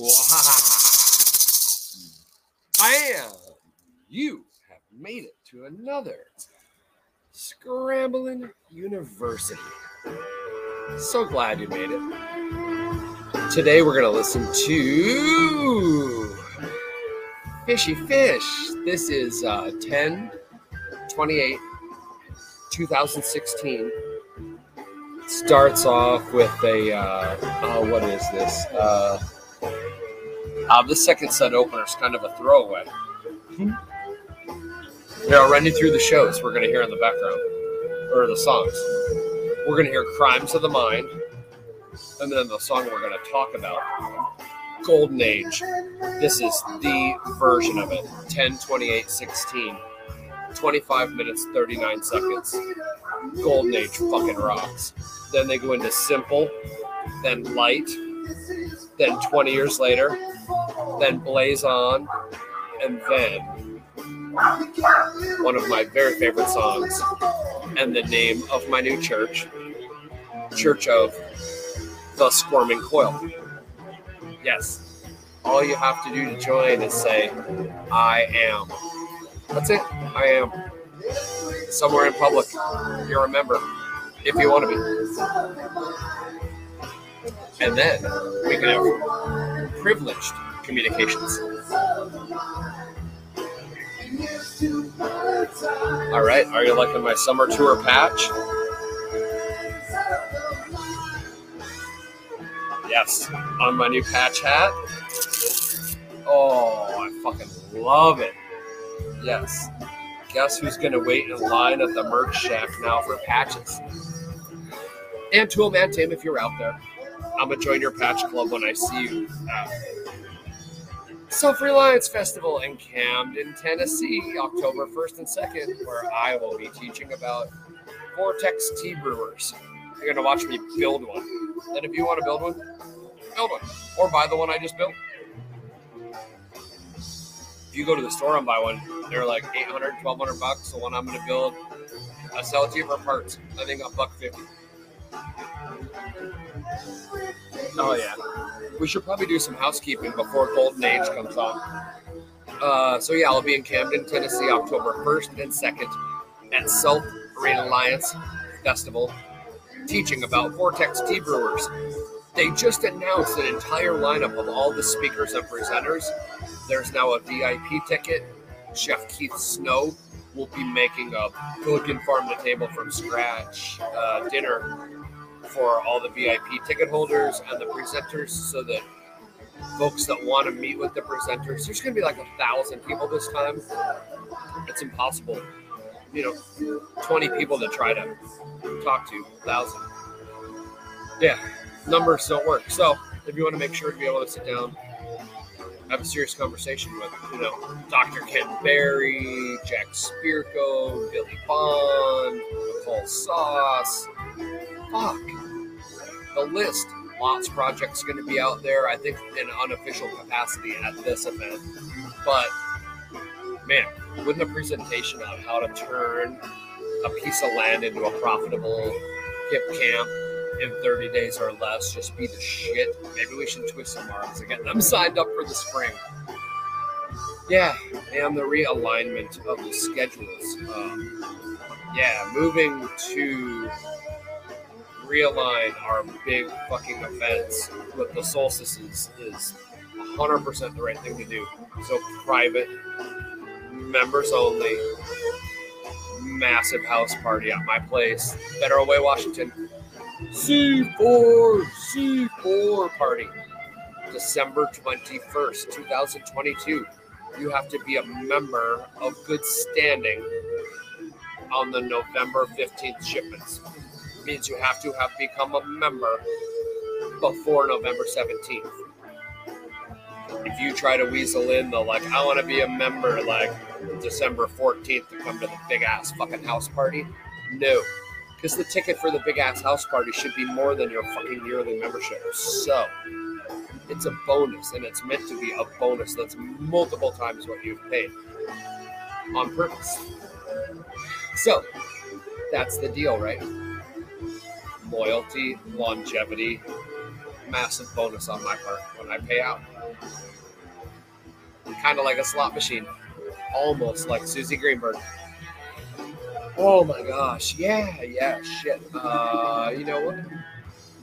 Wow. Bam! You have made it to another Scramblin University. So glad you made it. Today we're going to listen to Fishy Fish. This is uh, 10 28 2016. Starts off with a, uh, uh, what is this? Uh, uh, the second set opener is kind of a throwaway. You know, running through the shows we're going to hear in the background, or the songs. We're going to hear Crimes of the Mind, and then the song we're going to talk about, Golden Age. This is the version of it 10, 28, 16. 25 minutes, 39 seconds. Golden Age fucking rocks. Then they go into Simple, then Light, then 20 years later, then Blaze On, and then one of my very favorite songs, and the name of my new church, Church of the Squirming Coil. Yes, all you have to do to join is say, I am. That's it. I am. Somewhere in public. You're a member, if you want to be. And then we can have privileged communications. All right, are you liking my summer tour patch? Yes, on my new patch hat. Oh, I fucking love it. Yes. Guess who's going to wait in line at the merch shack now for patches? And Toolman Tim, if you're out there, I'm to join your patch club when I see you at Self Reliance Festival in Camden, Tennessee, October 1st and 2nd, where I will be teaching about Vortex tea brewers. You're to watch me build one. And if you want to build one, build one. Or buy the one I just built. If you go to the store and buy one, they're like 800, 1200 bucks. The one I'm to build, I sell it to you for parts. I think a buck 50. Oh, yeah. We should probably do some housekeeping before Golden Age comes on. Uh, so, yeah, I'll be in Camden, Tennessee, October 1st and 2nd at Self Reliance Festival, teaching about Vortex Tea Brewers. They just announced an entire lineup of all the speakers and presenters. There's now a VIP ticket. Chef Keith Snow will be making a Pelican Farm to Table from scratch uh, dinner for all the VIP ticket holders and the presenters so that folks that want to meet with the presenters, there's going to be like a thousand people this time. It's impossible. You know, 20 people to try to talk to, thousand. Yeah, numbers don't work. So if you want to make sure to be able to sit down, have a serious conversation with, you know, Dr. Ken Berry, Jack Spirko, Billy Bond, Nicole Sauce. Fuck. The list. Lots projects going to be out there, I think, in unofficial capacity at this event. But, man, wouldn't a presentation on how to turn a piece of land into a profitable hip camp in 30 days or less just be the shit. Maybe we should twist some arms get them signed up for the spring. Yeah, and the realignment of the schedules. Um, yeah, moving to realign our big fucking events with the solstices is 100% the right thing to do. So, private, members only, massive house party at my place, Federal Way, Washington. C4, C4 party. December 21st, 2022. You have to be a member of good standing on the November 15th shipments. Means you have to have become a member before November 17th. If you try to weasel in the like, I want to be a member like December 14th to come to the big ass fucking house party, no because the ticket for the big ass house party should be more than your fucking yearly membership. So it's a bonus, and it's meant to be a bonus that's multiple times what you've paid on purpose. So that's the deal, right? Loyalty, longevity, massive bonus on my part when I pay out. Kind of like a slot machine, almost like Susie Greenberg. Oh my gosh, yeah, yeah, shit. Uh, you know what?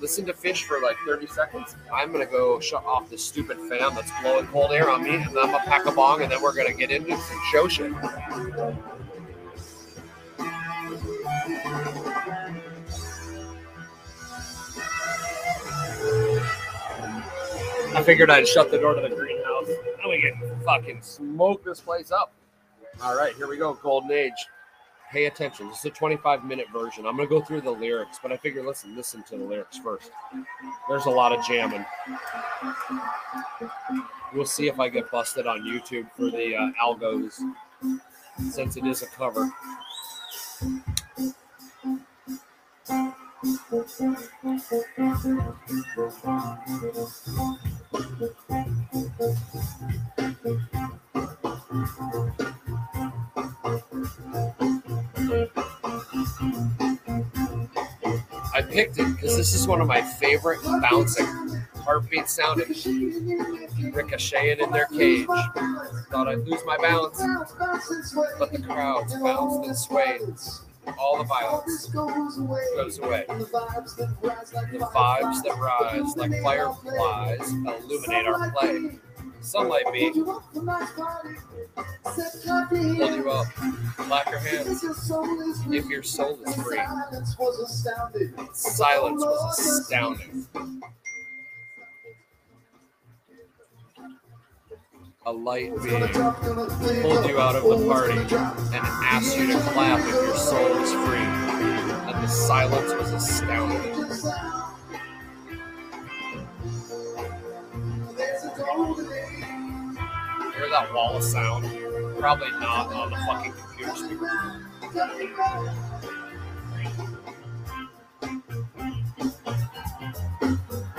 Listen to Phish for like 30 seconds. I'm gonna go shut off this stupid fan that's blowing cold air on me, and then I'm gonna pack a bong, and then we're gonna get into some show shit. I figured I'd shut the door to the greenhouse and we can fucking smoke this place up. All right, here we go. Golden Age. Pay attention. This is a 25 minute version. I'm to go through the lyrics, but I figure listen, listen to the lyrics first. There's a lot of jamming. We'll see if I get busted on YouTube for the uh, algos since it is a cover. I picked it because this is one of my favorite bouncing heartbeat sounding, ricocheting in their cage. Thought I'd lose my balance, but the crowds bounced and swayed. All the violence goes away. Goes away. The vibes that rise like fireflies illuminate our play. Sunlight me. Hold you up. Clap your hands. If your soul is free. Silence was astounding. A light being pulled you out of the party and asked you to clap if your soul was free. And the silence was astounding. Hear that wall of sound? Probably not on the fucking computer speaker.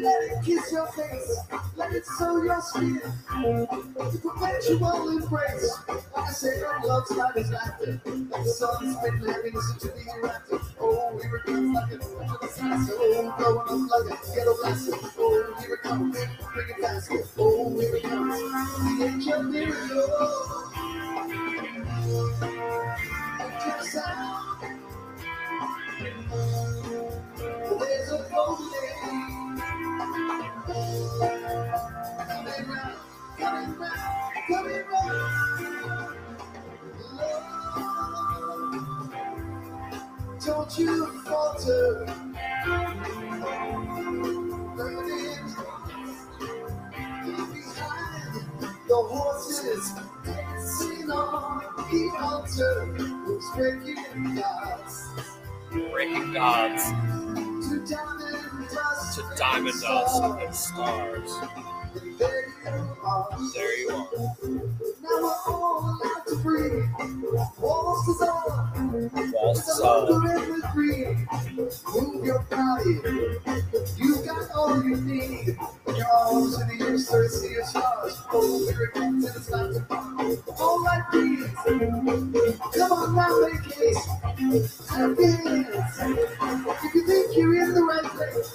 Let it kiss your face, let it sow your skin. The perpetual embrace, like say, your love's light is laughing. Like the sun's been landing into the hereafter. Oh, here it comes like an assassin. Oh, blowing up like a ghetto blaster. Oh, here it comes, bring it faster. Oh, here it comes, the angel miracle. Angel sound. There's a golden age. Don't you falter. Burning behind the horses dancing on the altar. Breaking gods Breaking gods to diamond dust and stars. There you are. Now we're all allowed to breathe. Walls. Walls dissolve. hunger and with greed. Move your body. You've got all you need. Your arms in the air, thirsty as stars. Oh, it and not to fall. All right, please. Come on now, make haste. Clap. If you think you're in the right place.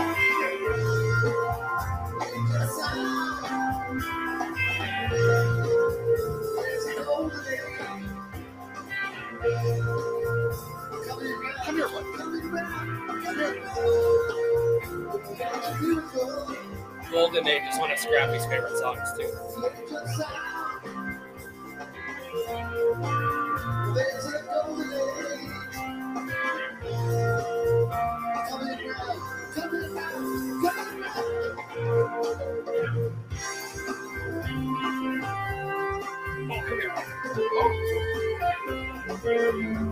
Golden Age is one of Scrappy's favorite songs, too. Oh,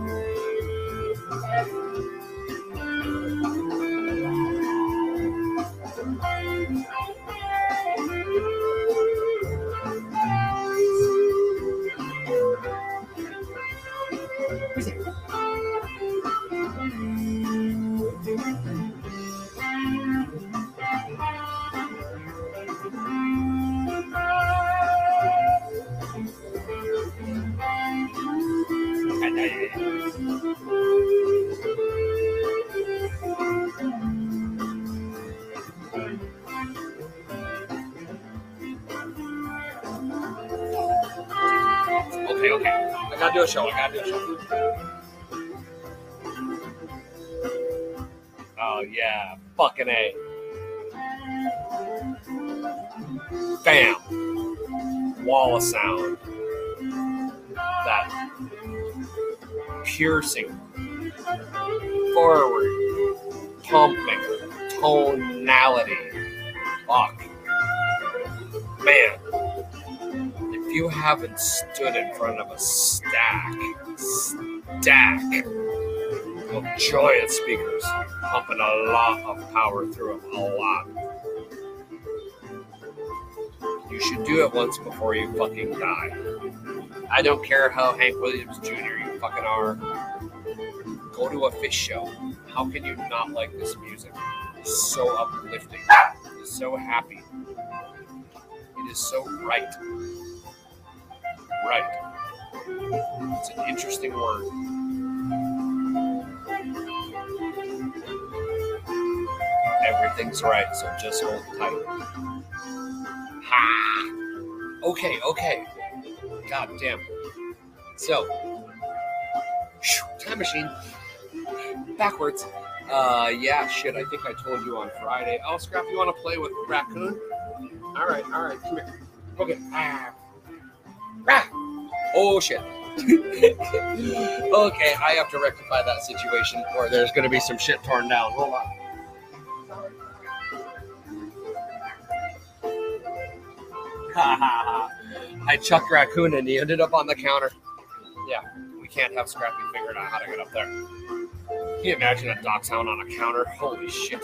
fucking a. Bam. Wall of sound. That piercing, forward, pumping, tonality. Fuck. Man, if you haven't stood in front of a stack, stack of giant speakers, pumping a lot of power through them, a lot. You should do it once before you fucking die. I don't care how Hank Williams Jr. you fucking are. Go to a Phish show. How can you not like this music? It's so uplifting. It's so happy. It is so right. Right. It's an interesting word. Everything's right, so just hold tight. Ha! Okay, okay. God damn. So, time machine. Backwards. Uh, yeah, shit. I think I told you on Friday. Oh, Scrap, you want to play with Raccoon? All right, all right. Come here. Okay. Ah. Ah. Oh shit. okay, I have to rectify that situation, or there's going to be some shit torn down. Hold on. I chucked raccoon and he ended up on the counter. Yeah, we can't have Scrappy figured out how to get up there. Can you imagine a dachshund on a counter? Holy shit.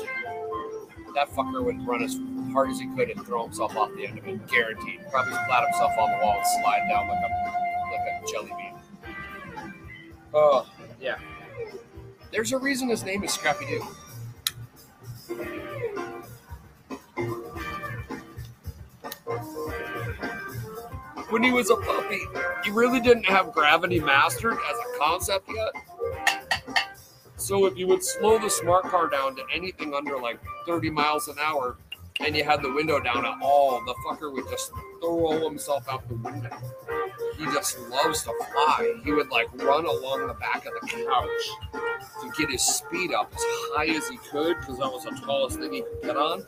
That fucker would run as hard as he could and throw himself off the end of it. Guaranteed. Probably flat himself on the wall and slide down like a like a jelly bean. Oh, yeah. There's a reason his name is Scrappy Doo. When he was a puppy, he really didn't have gravity mastered as a concept yet. So if you would slow the smart car down to anything under like 30 miles an hour and you had the window down at all, the fucker would just throw himself out the window. He just loves to fly. He would like run along the back of the couch to get his speed up as high as he could because that was the tallest thing he could get on.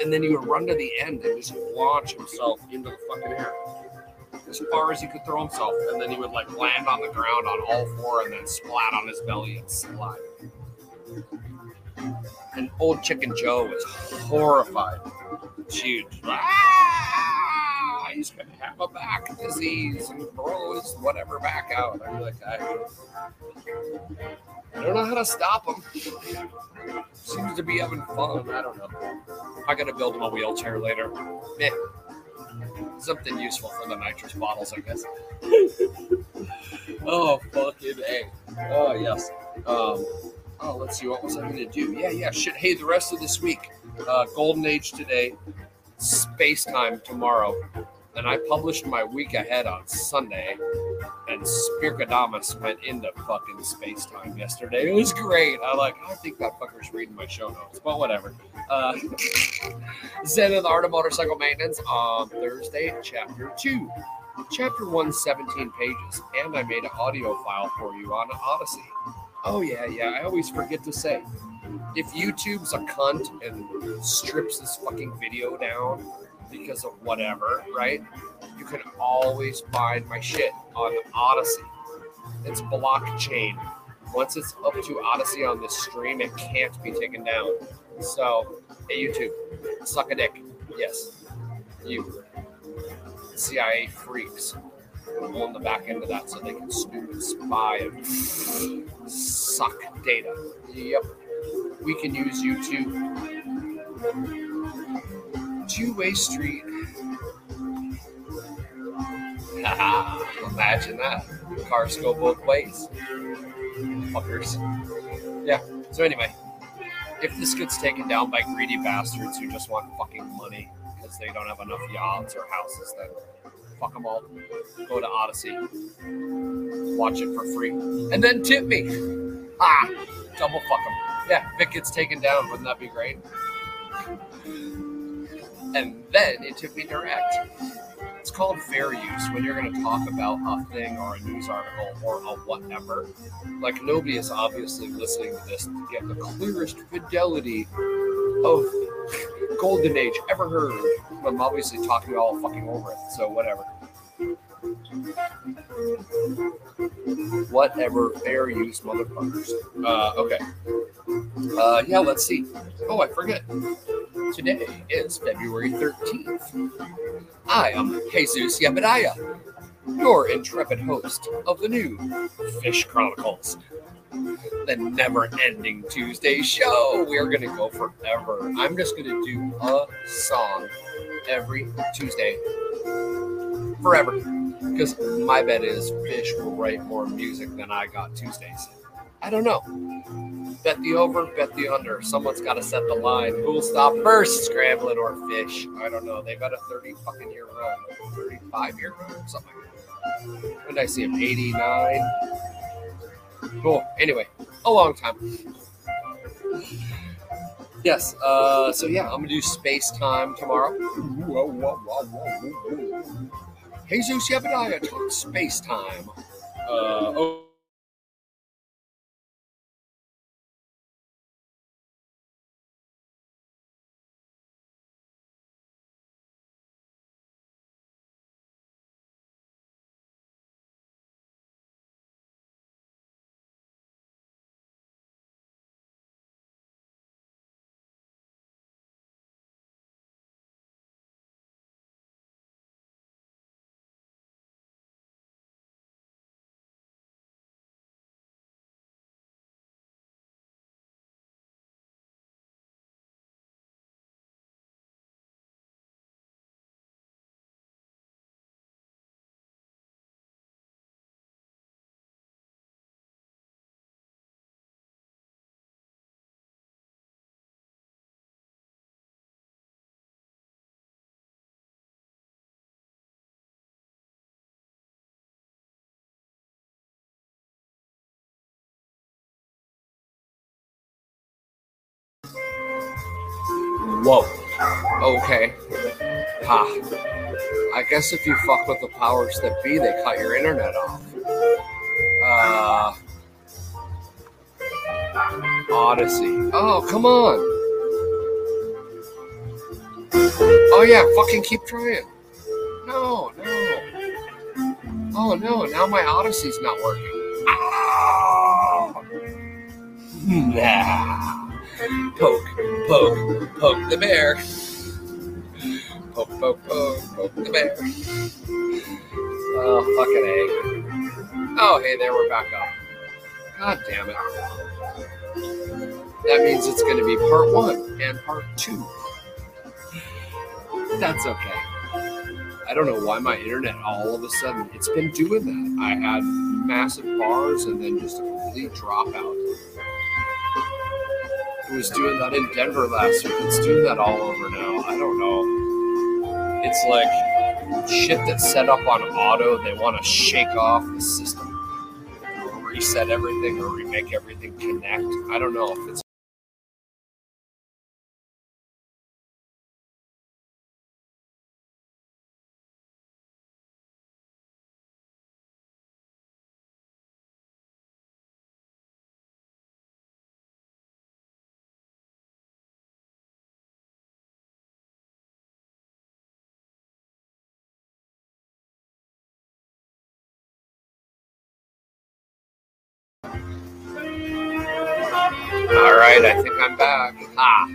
And then he would run to the end and just launch himself into the fucking air as far as he could throw himself. And then he would like land on the ground on all four and then splat on his belly and slide. And old Chicken Joe was horrified. She like, ah, he's gonna have a back disease and throw his whatever back out. I'm like, I, I don't know how to stop him. Seems to be having fun. I don't know. I gotta build him a wheelchair later. Meh. Something useful for the nitrous bottles, I guess. oh, fucking A. Oh, yes. Um, oh, let's see. What was I going to do? Yeah, yeah. Shit. Hey, the rest of this week, uh, Golden Age today, Space Time tomorrow. And I published my week ahead on Sunday. And Spirkadamus went into fucking space time yesterday. It was great. I like, I think that fucker's reading my show notes, but whatever. Uh, Zen and the Art of Motorcycle Maintenance on Thursday, chapter 2. Chapter 1, 17 pages. And I made an audio file for you on Odysee. Oh, yeah, yeah. I always forget to say if YouTube's a cunt and strips this fucking video down because of whatever, right? You can always find my shit on Odysee. It's blockchain. Once it's up to Odysee on this stream, it can't be taken down. So, hey, YouTube, suck a dick. Yes, you. CIA freaks on the back end of that so they can snoop and spy and suck data. Yep. We can use YouTube. Two way street. Imagine that. Cars go both ways. Fuckers. Yeah, so anyway, if this gets taken down by greedy bastards who just want fucking money because they don't have enough yachts or houses, then fuck them all. Go to Odysee, watch it for free, and then tip me. Ah, double fuck them. Yeah, if it gets taken down, wouldn't that be great? And then it me direct. It's called fair use when you're going to talk about a thing or a news article or a whatever. Like nobody is obviously listening to this to get the clearest fidelity of golden age ever heard. I'm obviously talking all fucking over it, so whatever. Whatever, fair use, motherfuckers. Uh, okay. Uh, yeah, let's see. Oh, I forget. Today is February 13th. I am Jesus Yabadiah, your intrepid host of the new Phish Chronicles. The never ending Tuesday show. We are going to go forever. I'm just going to do a song every Tuesday forever. Because my bet is Phish will write more music than I got Tuesdays. I don't know. Bet the over, bet the under. Someone's got to set the line. Who'll stop first, Scramblin' or Phish? I don't know. They've got a 30 fucking year run, 35 year run, something. When did I see him? 89. Cool. Anyway, a long time. Yes. Uh, so yeah, I'm gonna do space time tomorrow. Jesus Yabadiah talks space time. Uh, Whoa. Okay. Ha. I guess if you fuck with the powers that be, they cut your internet off. Uh. Odysee. Oh, come on. Oh, yeah, fucking keep trying. No, no. Oh, no, now my Odysee's not working. Ah! Nah. Poke, poke, poke the bear. Poke, poke, poke, poke the bear. Oh, fucking A. Oh, hey, there, we're back up. God damn it. That means it's going to be part one and part two. That's okay. I don't know why my internet all of a sudden, it's been doing that. I had massive bars and then just a complete dropout. It was doing that in Denver last week. It's doing that all over now. I don't know. It's like shit that's set up on auto. They want to shake off the system, reset everything, or remake everything connect. I don't know if it's. I'm back. Ah,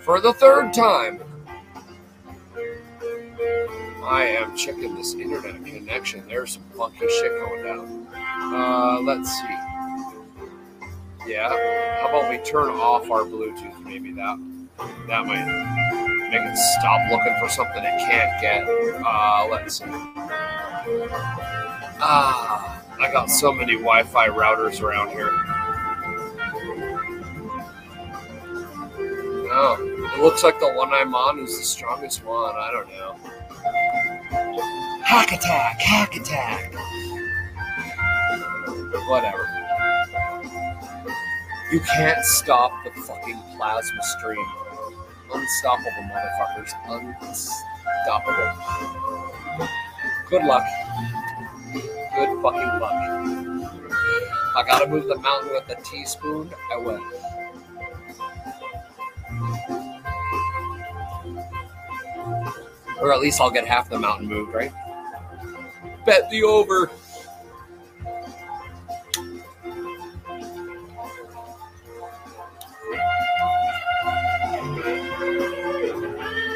for the third time. I am checking this internet connection. There's some funky shit going down. Uh, let's see. Yeah. How about we turn off our Bluetooth? Maybe that that might make it stop looking for something it can't get. Uh, let's see. Ah, I got so many Wi-Fi routers around here. Oh, it looks like the one I'm on is the strongest one. I don't know. Hack attack! Hack attack! Whatever. You can't stop the fucking plasma stream. Unstoppable, motherfuckers. Unstoppable. Good luck. Good fucking luck. I gotta move the mountain with a teaspoon. I will. Or at least I'll get half the mountain moved, right? Bet the over.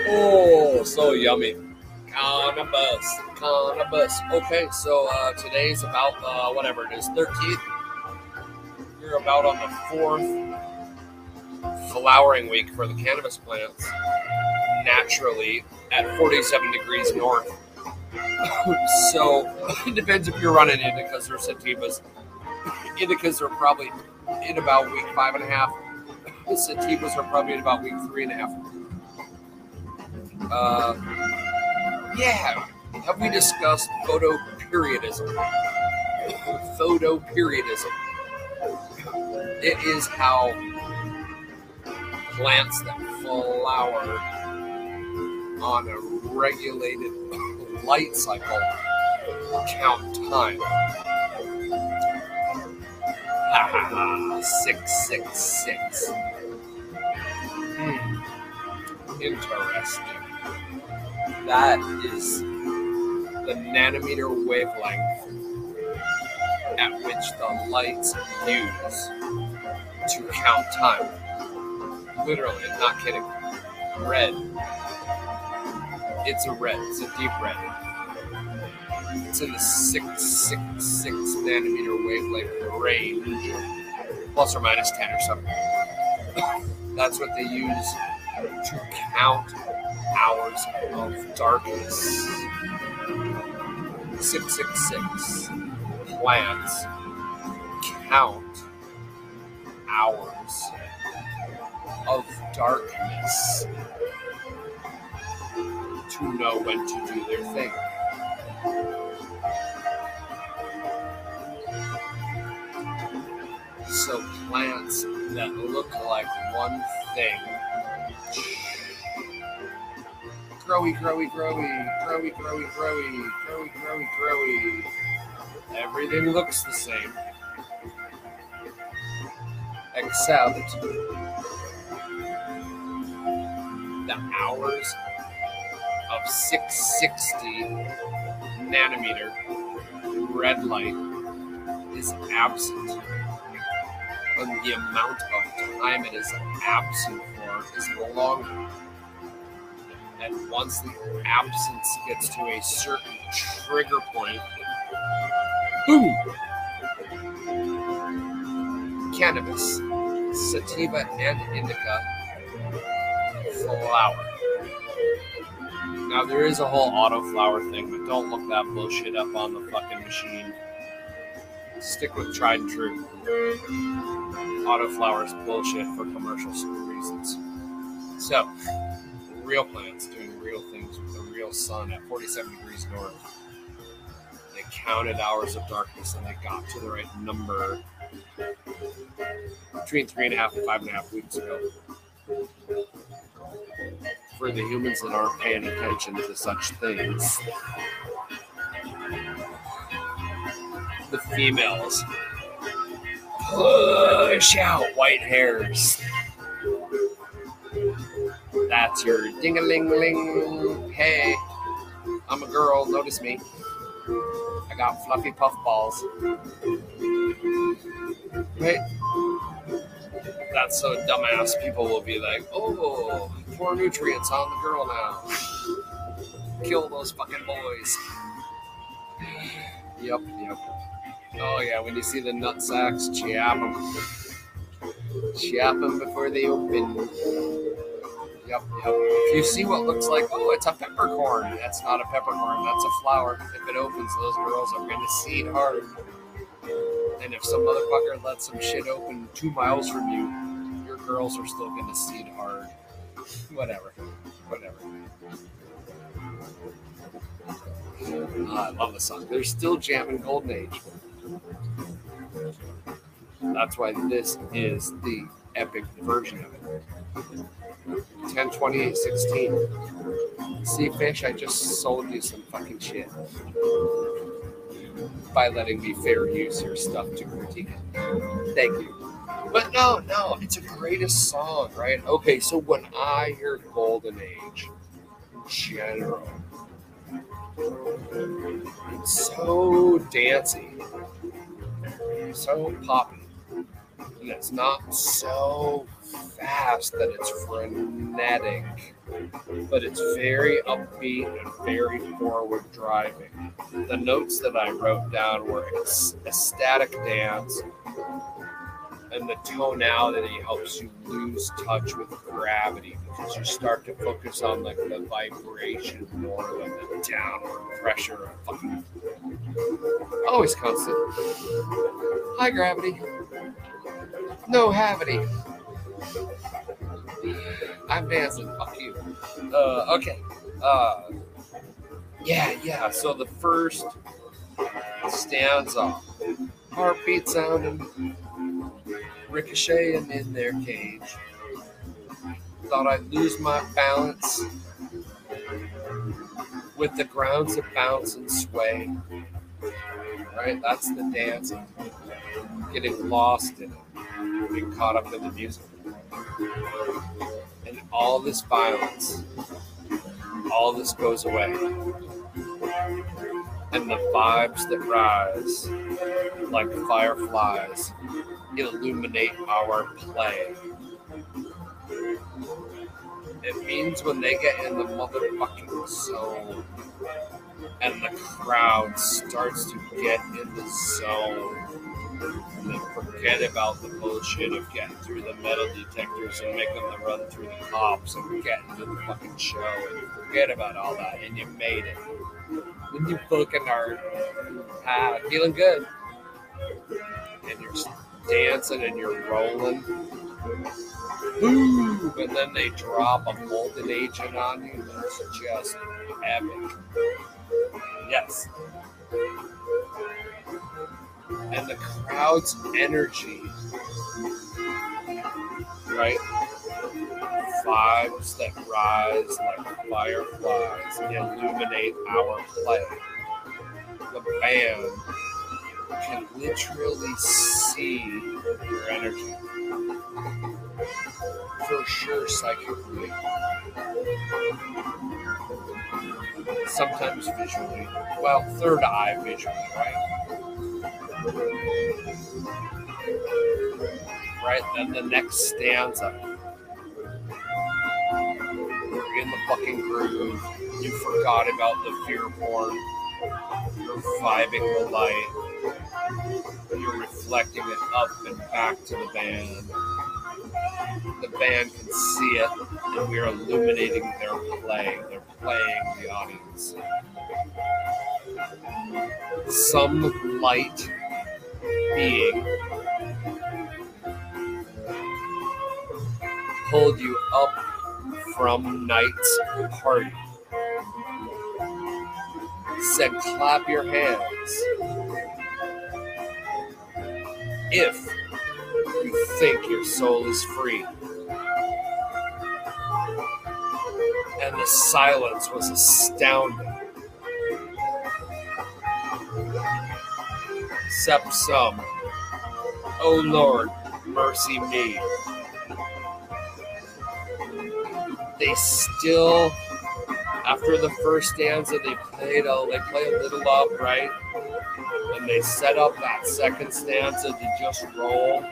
Oh, so yummy. Cannabis, cannabis. Okay, so uh, today's about uh, whatever it is, 13th. You're about on the fourth flowering week for the cannabis plants. Naturally, at 47 degrees north. so it depends if you're running indicas or sativas. Indicas are probably in about week five and a half. Sativas are probably in about week three and a half. Uh, yeah, have we discussed photo periodism? Photoperiodism. It is how plants that flower on a regulated light cycle count time. Ha ha ha, 666. Hmm. Interesting. That is the nanometer wavelength at which the lights use to count time. Literally, I'm not kidding. Red. It's a red. It's a deep red. It's in the 666 nanometer wavelength range, plus or minus 10 or something. That's what they use to count hours of darkness. 666 plants count hours of darkness to know when to do their thing. So plants that look like one thing growy, growy, growy, growy, growy, growy, growy, growy, growy. Everything looks the same. Except the hours of 660 nanometer red light is absent. And the amount of time it is absent for is longer. And once the absence gets to a certain trigger point, boom! Cannabis, sativa, and indica flower. Now there is a whole auto flower thing, but don't look that bullshit up on the fucking machine. Stick with tried and true. Auto flowers bullshit for commercial reasons. So, real plants doing real things with the real sun at 47 degrees north. They counted hours of darkness and they got to the right number between three and a half and five and a half weeks ago for the humans that aren't paying attention to such things. The females push out white hairs. That's your ding a ling ling. Hey, I'm a girl, notice me. I got fluffy puff balls. Right? That's so dumbass. People will be like, oh, pour nutrients on the girl now. Kill those fucking boys. Yep, yep. Oh yeah, when you see the nut sacks, chap them. Chap them before they open. Yep, yep. If you see what looks like, oh, it's a peppercorn. That's not a peppercorn. That's a flower. If it opens, those girls are to seed hard. And if some motherfucker lets some shit open two miles from you, your girls are still to seed hard. Whatever. Whatever. Ah, I love the song. They're still jamming Golden Age. That's why this is the epic version of it. 10 28 16. See, Phish, I just sold you some fucking shit by letting me fair use your stuff to critique it. Thank you. But no, no, it's a greatest song, right? Okay, so when I hear Golden Age general, it's so dancey, so poppy, and it's not so fast that it's frenetic, but it's very upbeat and very forward driving. The notes that I wrote down were ecstatic dance, and the tonality helps you lose touch with gravity because you start to focus on like the vibration more than the downward pressure of fucking always constant. High gravity. No gravity. I'm dancing. Fuck you. Uh, okay. Uh, yeah, yeah. So the first stanza, heartbeat sounding, ricocheting in their cage. Thought I'd lose my balance with the grounds that bounce and sway. Right? That's the dancing. Getting lost in it. Being caught up in the music and all this violence, all this goes away. And the vibes that rise like fireflies illuminate our play. It means when they get in the motherfucking zone and the crowd starts to get in the zone and then forget about the bullshit of getting through the metal detectors and making them run through the cops and getting into the fucking show and forget about all that and you made it. Then you fucking are ah, feeling good. And you're dancing and you're rolling. Boom! And then they drop a golden agent on you. That's just epic. Yes and the crowd's energy, right? Vibes that rise like fireflies illuminate our play. The band can literally see your energy. For sure, psychically. Sometimes visually. Well, third eye visually, right? Right, then the next stanza. Groove. You forgot about the fear porn. You're vibing the light. You're reflecting it up and back to the band. The band can see it, and we're illuminating their play. They're playing the audience. Some light being pulled you up from night's party. Said, clap your hands if you think your soul is free. And the silence was astounding. except some. O Lord, mercy me. They still, after the first stanza, they played a, they play a little up, right? And they set up that second stanza to just roll.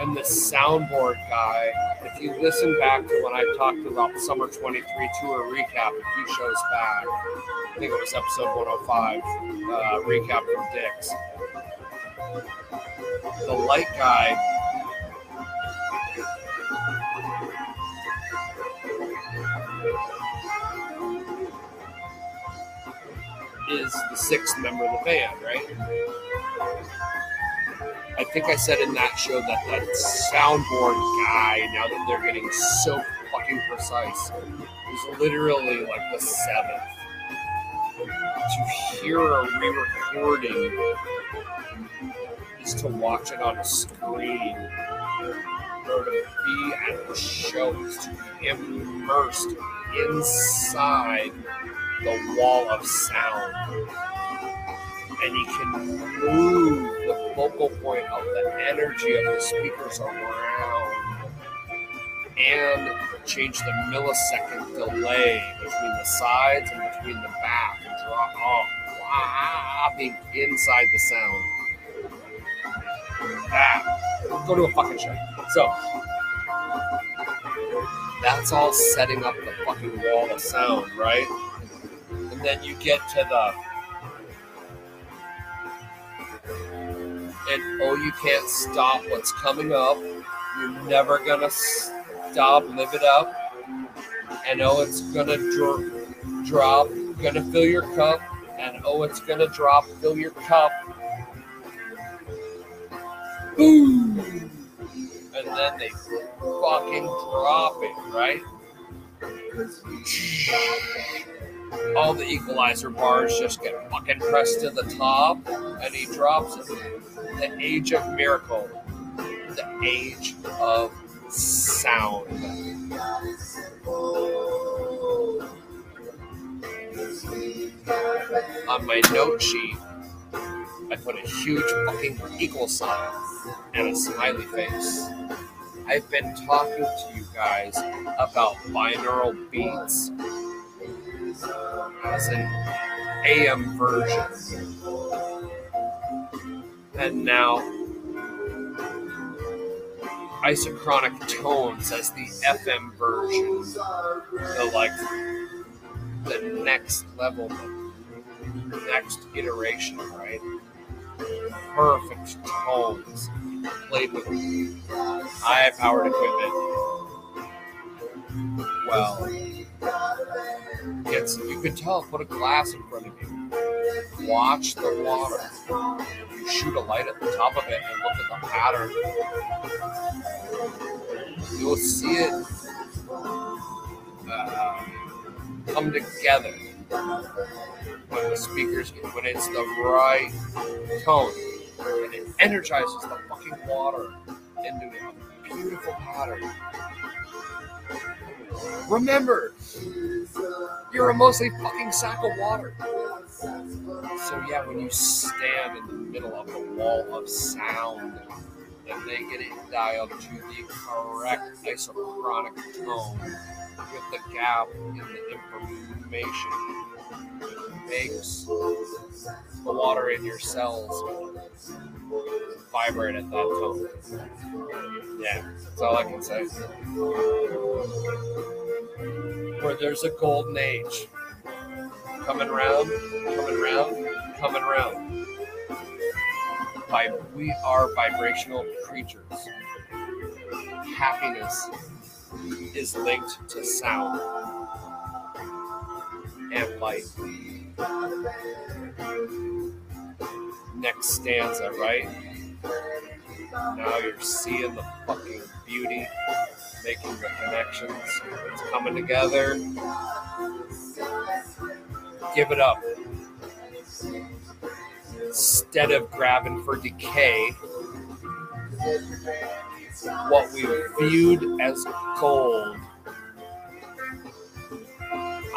And the soundboard guy, if you listen back to when I talked about the Summer 23 tour recap a few shows back, I think it was episode 105, uh, recap from Dix. The light guy is the sixth member of the band, right? I think I said in that show that that soundboard guy, now that they're getting so fucking precise, is literally like the seventh. To hear a re-recording is to watch it on a screen, or to be at the show is to be immersed inside the wall of sound. And you can move the focal point of the energy of the speakers around and change the millisecond delay between the sides and between the back and draw off inside the sound. Ah, go to a fucking show. So that's all setting up the fucking wall of sound, right? And then you get to the and oh, you can't stop what's coming up. You're never gonna stop, live it up. And oh, it's gonna dro- drop, gonna fill your cup. And oh, it's gonna drop, fill your cup. Boom! And then they fucking drop it, right? All the equalizer bars just get fucking pressed to the top, and he drops it. The age of miracle, the age of sound. On my note sheet, I put a huge fucking equal sign and a smiley face. I've been talking to you guys about binaural beats as an AM version. And now isochronic tones as the FM version. The like the next level, the next iteration, right? Perfect tones played with high powered equipment. Well, you can tell. Put a glass in front of you. Watch the water. You shoot a light at the top of it and look at the pattern. You'll see it uh, come together when the speakers when it's the right tone and it energizes the fucking water into a beautiful pattern. Remember, you're a mostly fucking sack of water. So yeah, when you stand in the middle of the wall of sound, and they get it dialed to the correct isochronic tone with the gap in the information, makes the water in your cells vibrate at that tone. Yeah, that's all I can say. Where there's a golden age coming round, coming round, coming round. We are vibrational creatures. Happiness is linked to sound and light next stanza, right? Now you're seeing the fucking beauty, making the connections. It's coming together. Give it up. Instead of grabbing for decay, what we viewed as gold,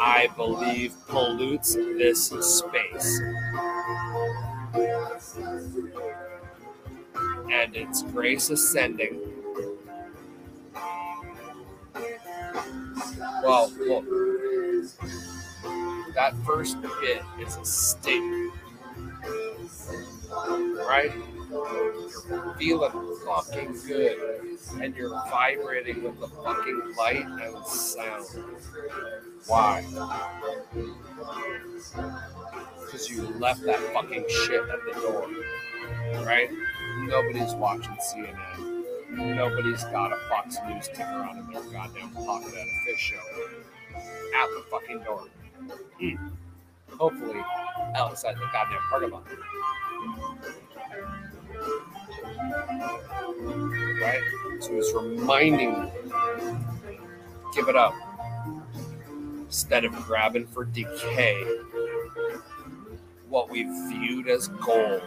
I believe, pollutes this space. and its grace ascending. Well, that first bit is a statement, right? You're feeling fucking good, and you're vibrating with the fucking light and sound. Why? Because you left that fucking shit at the door, right? Nobody's watching CNN. Nobody's got a Fox News ticker on in their goddamn pocket at a Phish show. At the fucking door. Mm. hopefully outside the goddamn parking lot. Right? So he's reminding me, give it up. Instead of grabbing for decay, what we viewed as gold,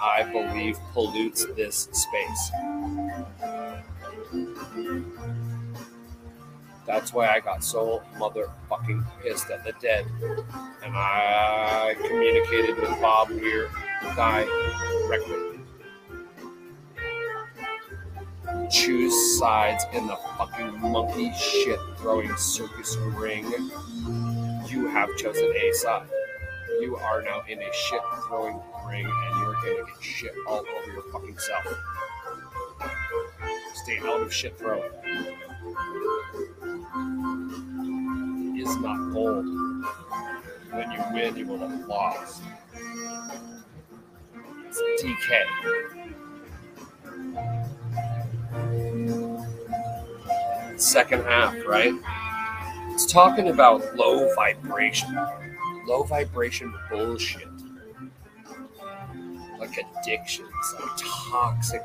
I believe pollutes this space. That's why I got so motherfucking pissed at the dead. And I communicated with Bob Weir, directly. Choose sides in the fucking monkey shit throwing circus ring. You have chosen a side. You are now in a shit throwing ring and you're gonna get shit all over your fucking self. Stay out of shit throwing. It is not gold. When you win, you will have lost. It's DK. Second half, right? It's talking about low vibration. Low vibration bullshit. Like addictions, like toxic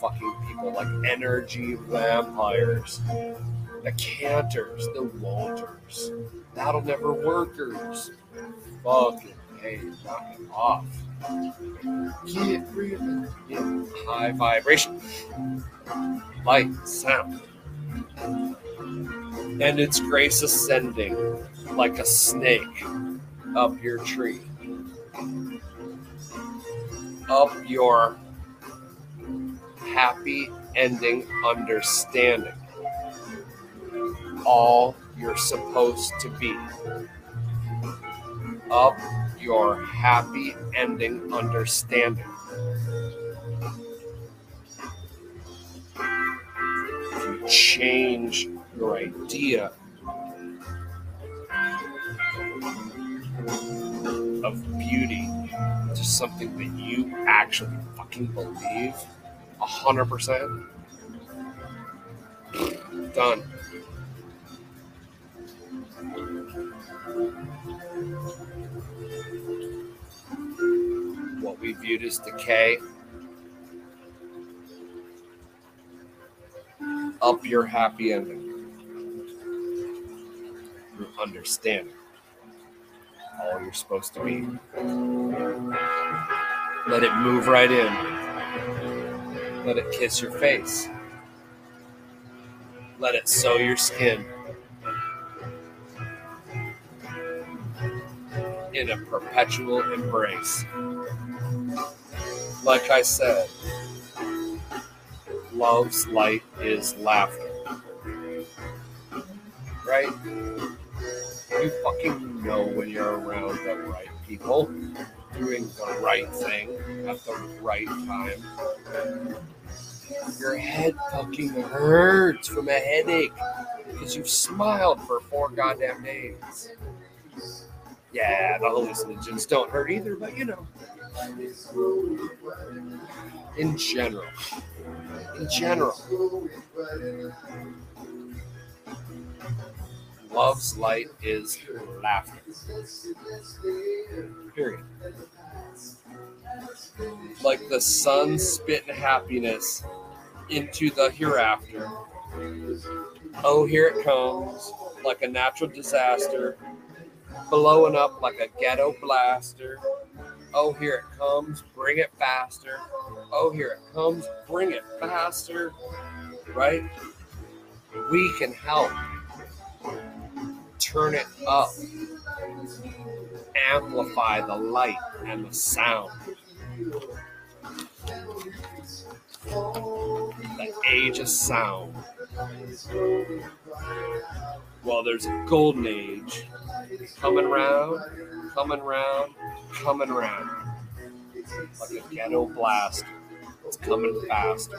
fucking people, like energy vampires, the canters, the wanters, that'll never workers. Fucking hey, knock it off. Get real, get high vibration, light, sound and its grace ascending like a snake up your tree, up your happy ending understanding. All you're supposed to be. Up your happy ending understanding. If you change your idea of beauty to something that you actually fucking believe a hundred percent done we viewed as decay up your happy ending through understanding all you're supposed to be. Let it move right in. Let it kiss your face. Let it sew your skin. In a perpetual embrace. Like I said, love's light is laughter. Right? You fucking know when you're around the right people, doing the right thing at the right time. Your head fucking hurts from a headache because you've smiled for four goddamn days. Yeah, the hallucinogens don't hurt either, but you know. In general. In general. Love's light is laughter. Period. Like the sun spitting happiness into the hereafter. Oh, here it comes, like a natural disaster, blowing up like a ghetto blaster. Oh, here it comes, bring it faster. Oh, here it comes, bring it faster. Right? We can help turn it up, amplify the light and the sound. The age of sound. Well, there's a golden age coming round, coming round, coming round. Like a ghetto blast. It's coming fast.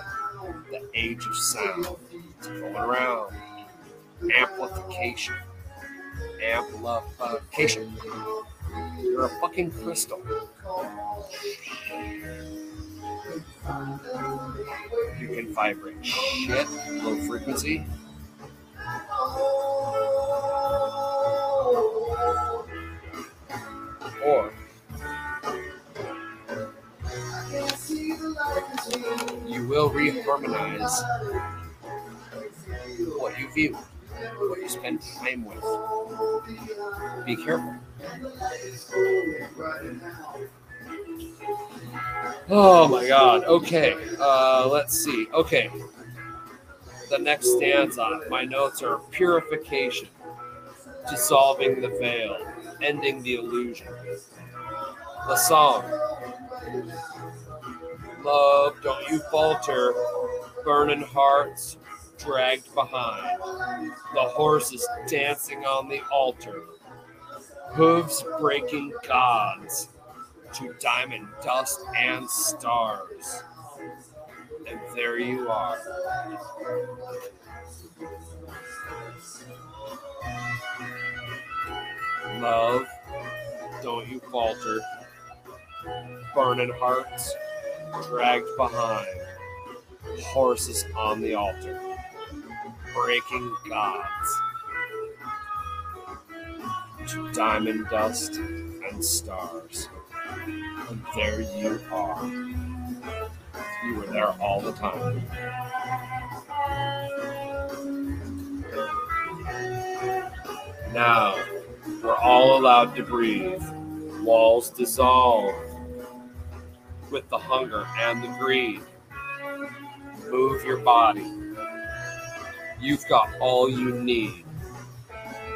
The age of sound. It's going around. Amplification amplification. You're a fucking crystal. You can vibrate shit, low frequency. Or you will re-harmonize what you view, what you spend time with. Be careful. Oh my god. Okay. Uh, let's see. Okay. The next stanza. My notes are purification, dissolving the veil, ending the illusion. The song. Love, don't you falter, burning hearts dragged behind. The horses dancing on the altar, hooves breaking gods to diamond dust and stars. And there you are. Love, don't you falter. Burning hearts dragged behind. Horses on the altar. Breaking gods. To diamond dust and stars. And there you are. You were there all the time. Now, we're all allowed to breathe. Walls dissolve with the hunger and the greed. Move your body. You've got all you need.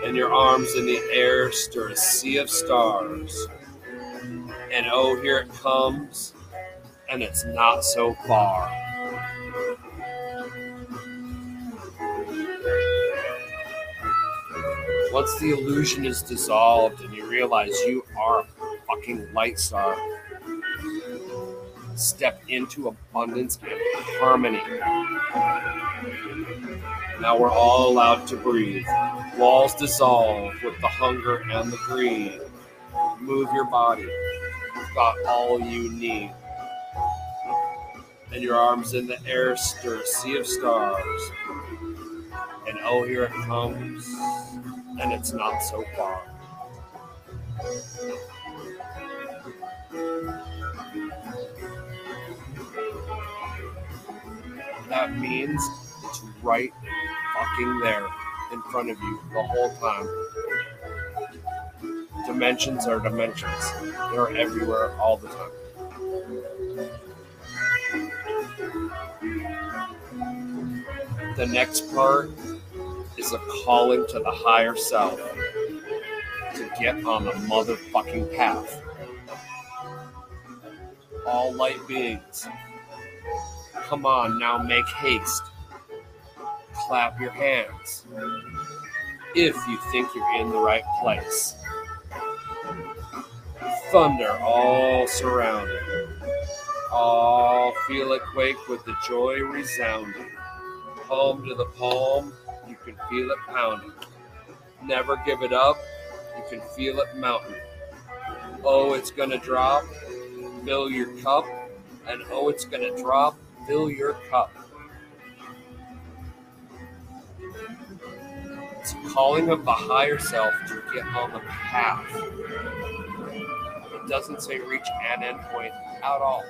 And your arms in the air stir a sea of stars. And oh, here it comes, and it's not so far. Once the illusion is dissolved and you realize you are a fucking light star, step into abundance and harmony. Now we're all allowed to breathe. Walls dissolve with the hunger and the greed. Move your body. You've got all you need. And your arms in the air stir a sea of stars. And oh, here it comes. And it's not so far. That means it's right fucking there in front of you the whole time. Dimensions are dimensions. They're everywhere all the time. The next part is a calling to the higher self to get on the motherfucking path. All light beings, come on now, make haste. Clap your hands if you think you're in the right place. Thunder all surrounding. All feel it quake with the joy resounding. Palm to the palm, you can feel it pounding. Never give it up, you can feel it mounting. Oh, it's gonna drop, fill your cup, and oh, it's gonna drop, fill your cup. It's calling of the higher self to get on the path. It doesn't say reach an endpoint at all.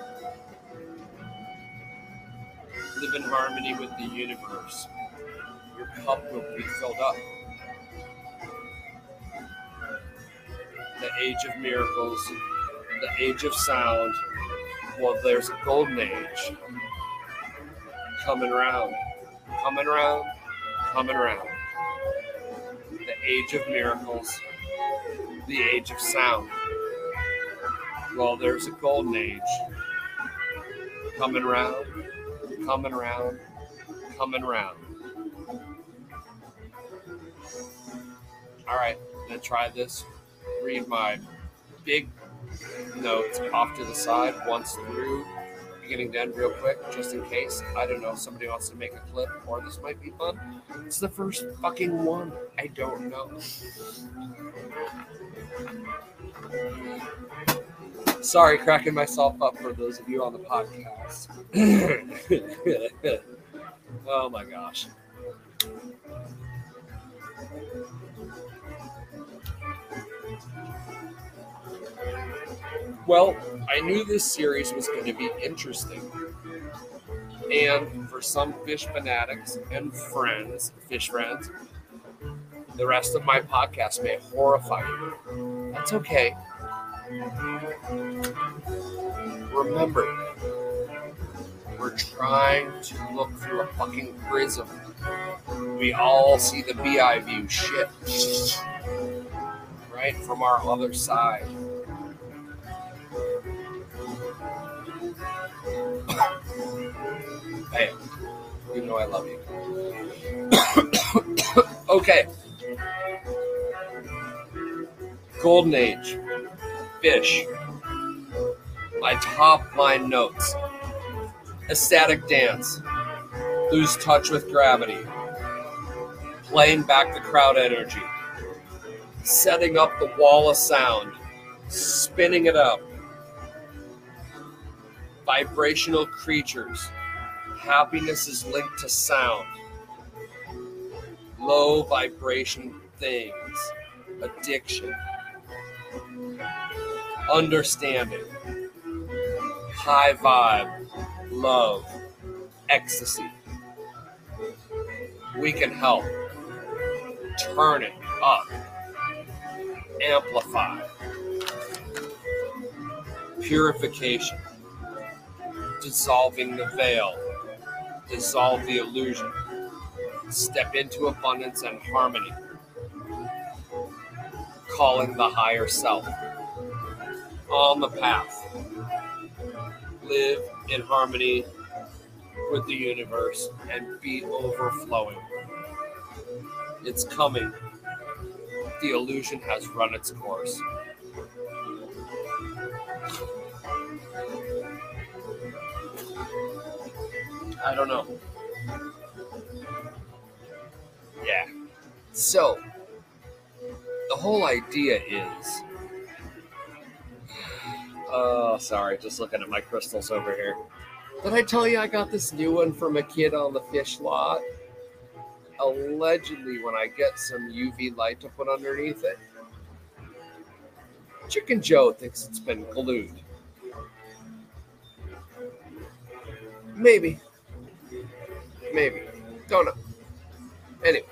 Live in harmony with the universe. Your cup will be filled up. The age of miracles, the age of sound. Well, there's a golden age coming around, coming around, coming around. The age of miracles, the age of sound. Well, there's a golden age coming around, coming around, coming around. All right, gonna try this. Read my big notes off to the side once through, beginning to end, real quick, just in case. I don't know if somebody wants to make a clip or this might be fun. It's the first fucking one. I don't know. Sorry, cracking myself up for those of you on the podcast. oh my gosh. Well, I knew this series was going to be interesting. And for some Phish fanatics and friends, Phish friends, the rest of my podcast may horrify you. That's okay. Remember, we're trying to look through a fucking prism. We all see the BI view shit right from our other side. hey, you know I love you. okay. Golden Age. Phish. My top line notes. Ecstatic dance. Lose touch with gravity. Playing back the crowd energy. Setting up the wall of sound. Spinning it up. Vibrational creatures. Happiness is linked to sound. Low vibration things. Addiction. Understanding. High vibe. Love. Ecstasy. We can help. Turn it up. Amplify. Purification. Dissolving the veil. Dissolve the illusion. Step into abundance and harmony. Calling the higher self. On the path. Live in harmony with the universe and be overflowing. It's coming. The illusion has run its course. I don't know. Yeah. So, the whole idea is. Oh, sorry, just looking at my crystals over here. Did I tell you I got this new one from a kid on the Phish lot? Allegedly, when I get some UV light to put underneath it, Chicken Joe thinks it's been glued. Maybe. Maybe. Don't know. Anyway.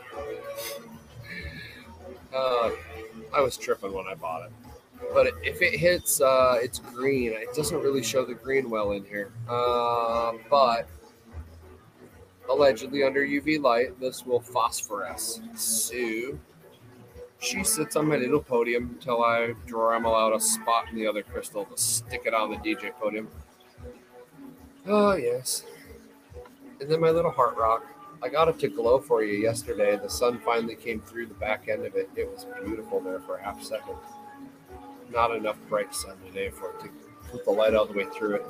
Uh, I was tripping when I bought it. But if it hits, uh, it's green. It doesn't really show the green well in here. Uh, but allegedly under UV light, this will phosphoresce. So she sits on my little podium until I Dremel out a spot in the other crystal to stick it on the DJ podium. Oh, yes. And then my little heart rock. I got it to glow for you yesterday. The sun finally came through the back end of it. It was beautiful there for a half second. Not enough bright sun today for it to put the light all the way through it.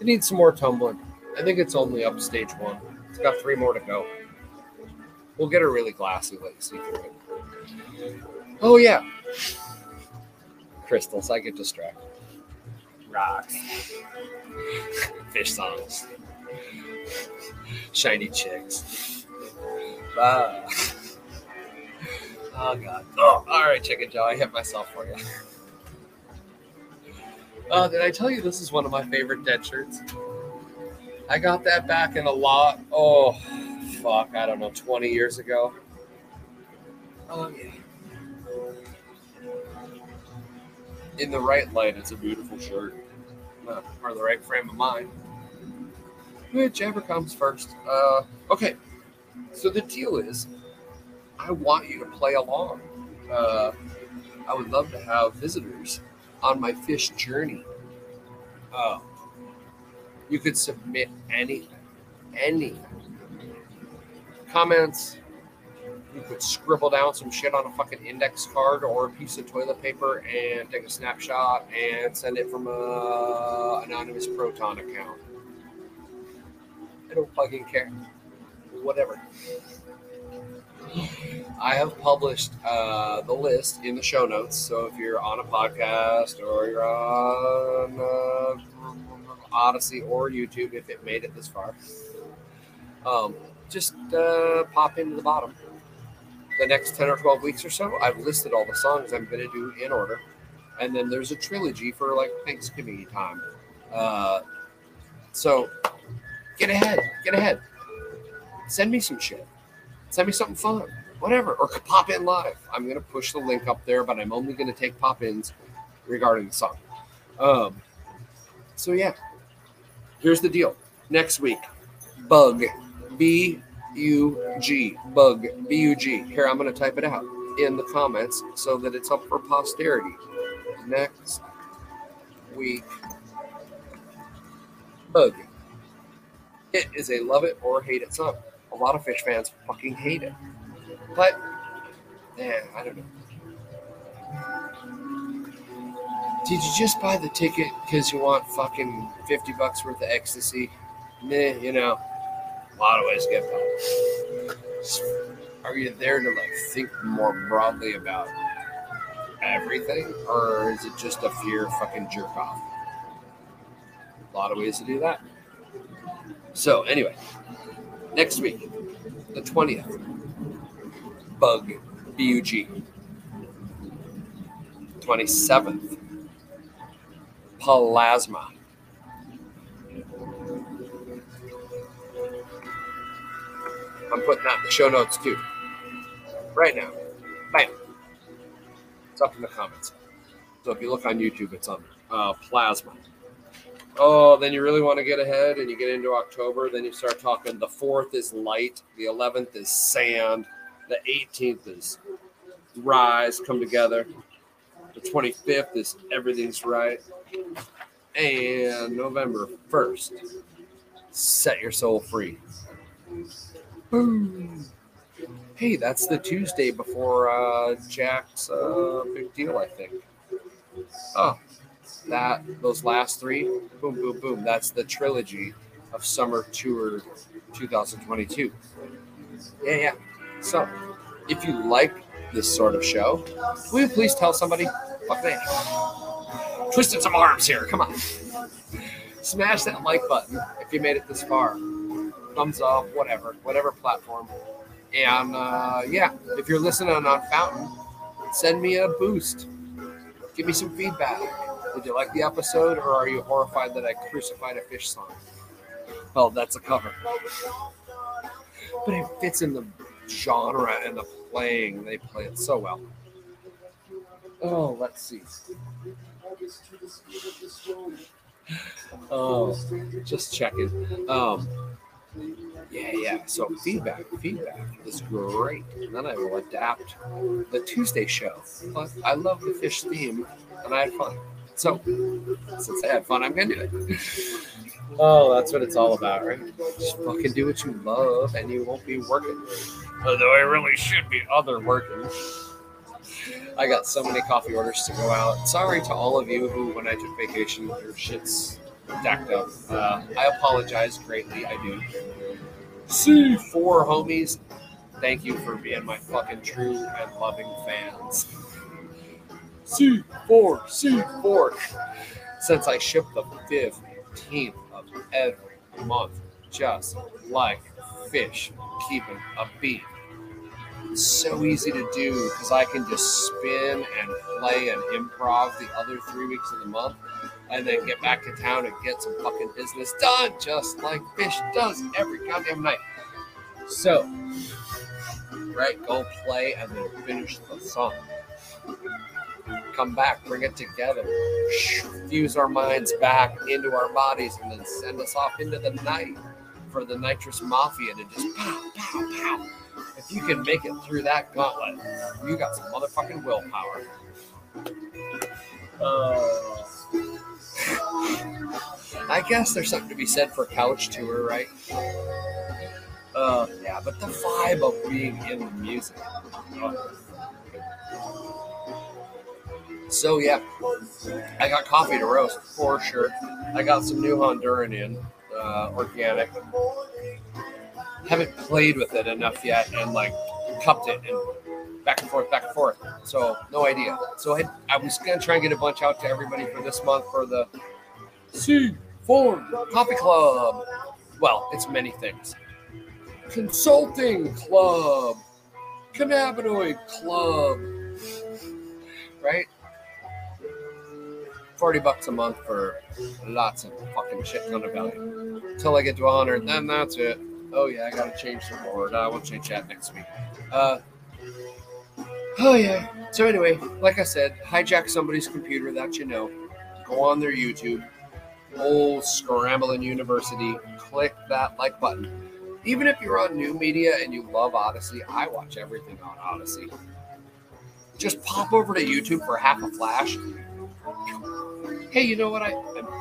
It needs some more tumbling. I think it's only up stage one. It's got three more to go. We'll get a really glassy, let see through it. Oh, yeah. Crystals, I get distracted. Rocks. Phish songs. Shiny chicks. Ah. Oh, God. Oh, all right, Chicken Joe. I hit myself for you. Uh, did I tell you this is one of my favorite dead shirts? I got that back in a lot. Oh, fuck. I don't know, 20 years ago. Oh, yeah. In the right light, it's a beautiful shirt. Uh, or the right frame of mind. Whichever comes first. Uh, okay. So the deal is, I want you to play along. Uh, I would love to have visitors on my Phish journey. Uh, you could submit anything, any comments. You could scribble down some shit on a fucking index card or a piece of toilet paper and take a snapshot and send it from a anonymous Proton account. I don't fucking care. Whatever. I have published uh, the list in the show notes. So if you're on a podcast or you're on uh, Odysee or YouTube, if it made it this far, um, just uh, pop into the bottom. The next 10 or 12 weeks or so, I've listed all the songs I'm going to do in order. And then there's a trilogy for like Thanksgiving time. Uh, so Get ahead. Get ahead. Send me some shit. Send me something fun. Whatever. Or pop in live. I'm to push the link up there, but I'm only to take pop ins regarding the song. Um, so, yeah. Here's the deal. Next week, Bug. B U G. Bug. B U G. Here, I'm to type it out in the comments so that it's up for posterity. Next week, Bug. It is a love it or hate it song. A lot of Phish fans fucking hate it. But, yeah, I don't know. Did you just buy the ticket because you want fucking 50 bucks worth of ecstasy? Nah, you know, a lot of ways to get by. Are you there to like think more broadly about everything, or is it just a fear fucking jerk off? A lot of ways to do that. So, anyway, next week, the 20th, Bug, B U G. 27th, Plasma. I'm putting that in the show notes too. Right now. Bam. It's up in the comments. So if you look on YouTube, it's on uh, Plasma. Oh, then you really want to get ahead and you get into October, then you start talking. The 4th is light, the 11th is sand, the 18th is rise, come together. The 25th is everything's right. And November 1st, set your soul free. Boom. Hey, that's the Tuesday before uh, Jack's uh, big deal, I think. Oh, that those last three, boom, boom, boom. That's the trilogy of Summer Tour 2022. Yeah, yeah. So, if you like this sort of show, will you please tell somebody? Fuck. Twisted some arms here. Come on. Smash that like button if you made it this far. Thumbs up, whatever, whatever platform. And uh, yeah, if you're listening on Fountain, send me a boost. Give me some feedback. Did you like the episode, or are you horrified that I crucified a Phish song? Well, that's a cover. But it fits in the genre and the playing. They play it so well. Oh, let's see. Oh, just checking. Um, yeah, yeah. So feedback, feedback is great. And then I will adapt the Tuesday show. But I love the Phish theme, and I had fun. So since I had fun, I'm gonna do it. Oh, that's what it's all about, right? Just fucking do what you love, and you won't be working. Although I really should be other working. I got so many coffee orders to go out. Sorry to all of you who, when I took vacation, your shit's decked up. Uh, I apologize greatly. I do. C4 homies, thank you for being my fucking true and loving fans. C4, C4. Since I ship the 15th of every month, just like Phish keeping a beat. It's so easy to do because I can just spin and play and improv the other three weeks of the month and then get back to town and get some fucking business done, just like Phish does every goddamn night. So, right, go play and then finish the song. Come back, bring it together, fuse our minds back into our bodies, and then send us off into the night for the nitrous mafia to just pow, pow, pow. If you can make it through that gauntlet, you got some motherfucking willpower. Uh, I guess there's something to be said for couch tour, right? Uh, yeah, but the vibe of being in the music. Oh. So yeah, I got coffee to roast for sure. I got some new Honduran in, uh, organic. Haven't played with it enough yet, and like cupped it and back and forth, back and forth. So no idea. So I, I was gonna try and get a bunch out to everybody for this month for the C4 Coffee Club. Well, it's many things. Consulting Club, Cannabinoid Club, right? 40 bucks a month for lots of fucking shit ton of value. until I get to 100. Then that's it. Oh yeah, I gotta change the board. I will change that next week. Uh, oh yeah. So anyway, like I said, hijack somebody's computer that you know. Go on their YouTube. Old Scramblin University. Click that like button. Even if you're on new media and you love Odysee, I watch everything on Odysee. Just pop over to YouTube for half a flash. Hey, you know what? I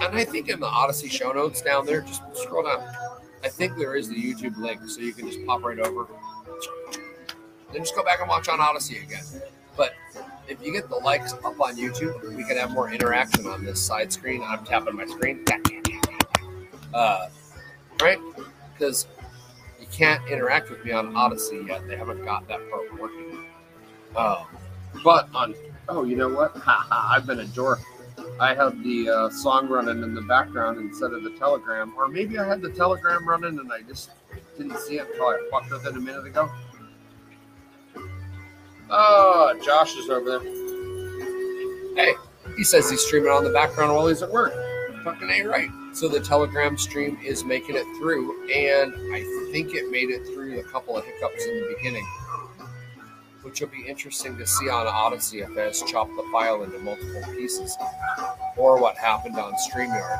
and I think in the Odysee show notes down there, just scroll down. I think there is the YouTube link, so you can just pop right over. Then just go back and watch on Odysee again. But if you get the likes up on YouTube, we can have more interaction on this side screen. I'm tapping my screen. Uh, right? Because you can't interact with me on Odysee yet. They haven't got that part working. Uh, but on oh, you know what? I've been a dork. I had the uh, song running in the background instead of the telegram, or maybe I had the telegram running and I just didn't see it until I fucked with it a minute ago. Oh, Josh is over there. Hey, he says he's streaming on the background while he's at work. Fucking ain't right. So the Telegram stream is making it through, and I think it made it through a couple of hiccups in the beginning, which will be interesting to see on Odysee if it has chopped the file into multiple pieces, or what happened on StreamYard.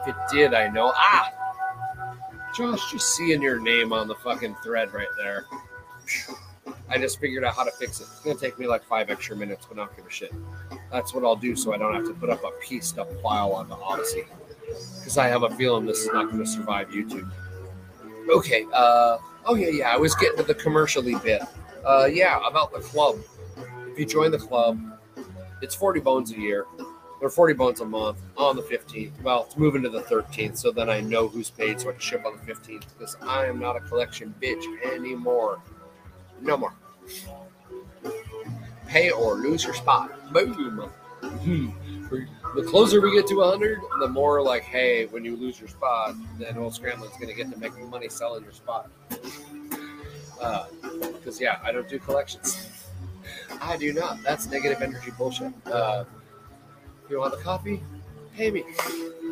If it did, I know. Ah! Josh, just seeing your name on the fucking thread right there. I just figured out how to fix it. It's gonna take me like five extra minutes, but I don't give a shit. That's what I'll do so I don't have to put up a pieced up file on the Odysee. Because I have a feeling this is not gonna survive YouTube. Okay, uh oh yeah, yeah, I was getting to the commercially bit. Uh yeah, about the club. If you join the club, it's 40 bones a year. Or 40 bones a month on the 15th. Well, it's moving to the 13th, so then I know who's paid so I can ship on the 15th because I am not a collection bitch anymore. No more. Pay or lose your spot. Boom. Hmm. The closer we get to 100, the more like, hey, when you lose your spot, then old Scramblin's going to get to make money selling your spot. Because, uh, yeah, I don't do collections. I do not. That's negative energy bullshit. Uh, you want the coffee, pay me.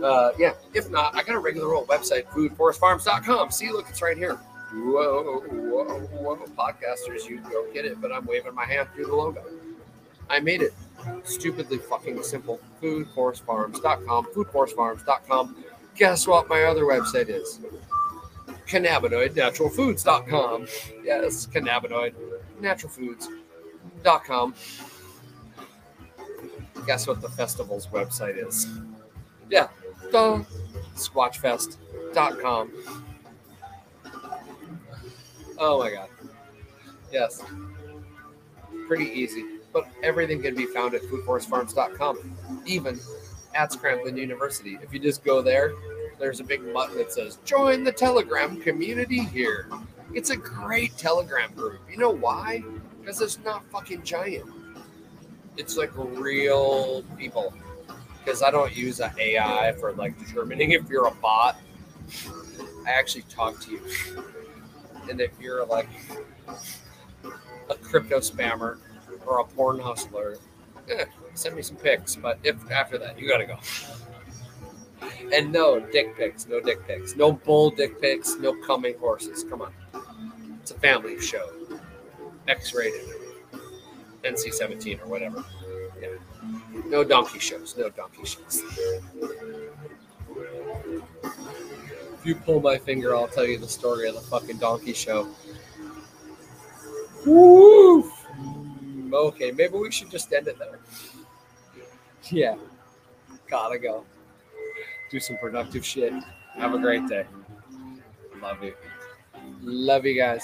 Uh, yeah, if not, I got a regular old website, foodforestfarms.com. See, look, it's right here whoa, whoa, whoa, podcasters, you go get it, but I'm waving my hand through the logo. I made it stupidly fucking simple. Foodforestfarms.com, foodforestfarms.com. Guess what my other website is? Cannabinoidnaturalfoods.com. Yes, cannabinoid naturalfoods.com. Guess what the festival's website is? Yeah, duh, squatchfest.com. Oh my god. Yes. Pretty easy. But everything can be found at foodforestfarms.com, even at Scramblin University. If you just go there, there's a big button that says Join the Telegram community here. It's a great Telegram group. You know why? Because it's not fucking giant. It's like real people. Because I don't use an AI for like determining if you're a bot. I actually talk to you and if you're like a crypto spammer or a porn hustler, eh, send me some pics. But if after that, you gotta go. And no dick pics, no dick pics, no bull dick pics, no coming horses. Come on, it's a family show, X-rated, NC-17 or whatever. Yeah, no donkey shows, no donkey shows. If you pull my finger, I'll tell you the story of the fucking donkey show. Woo! Mm, okay, maybe we should just end it there. Yeah. Gotta go. Do some productive shit. Have a great day. Love you. Love you guys.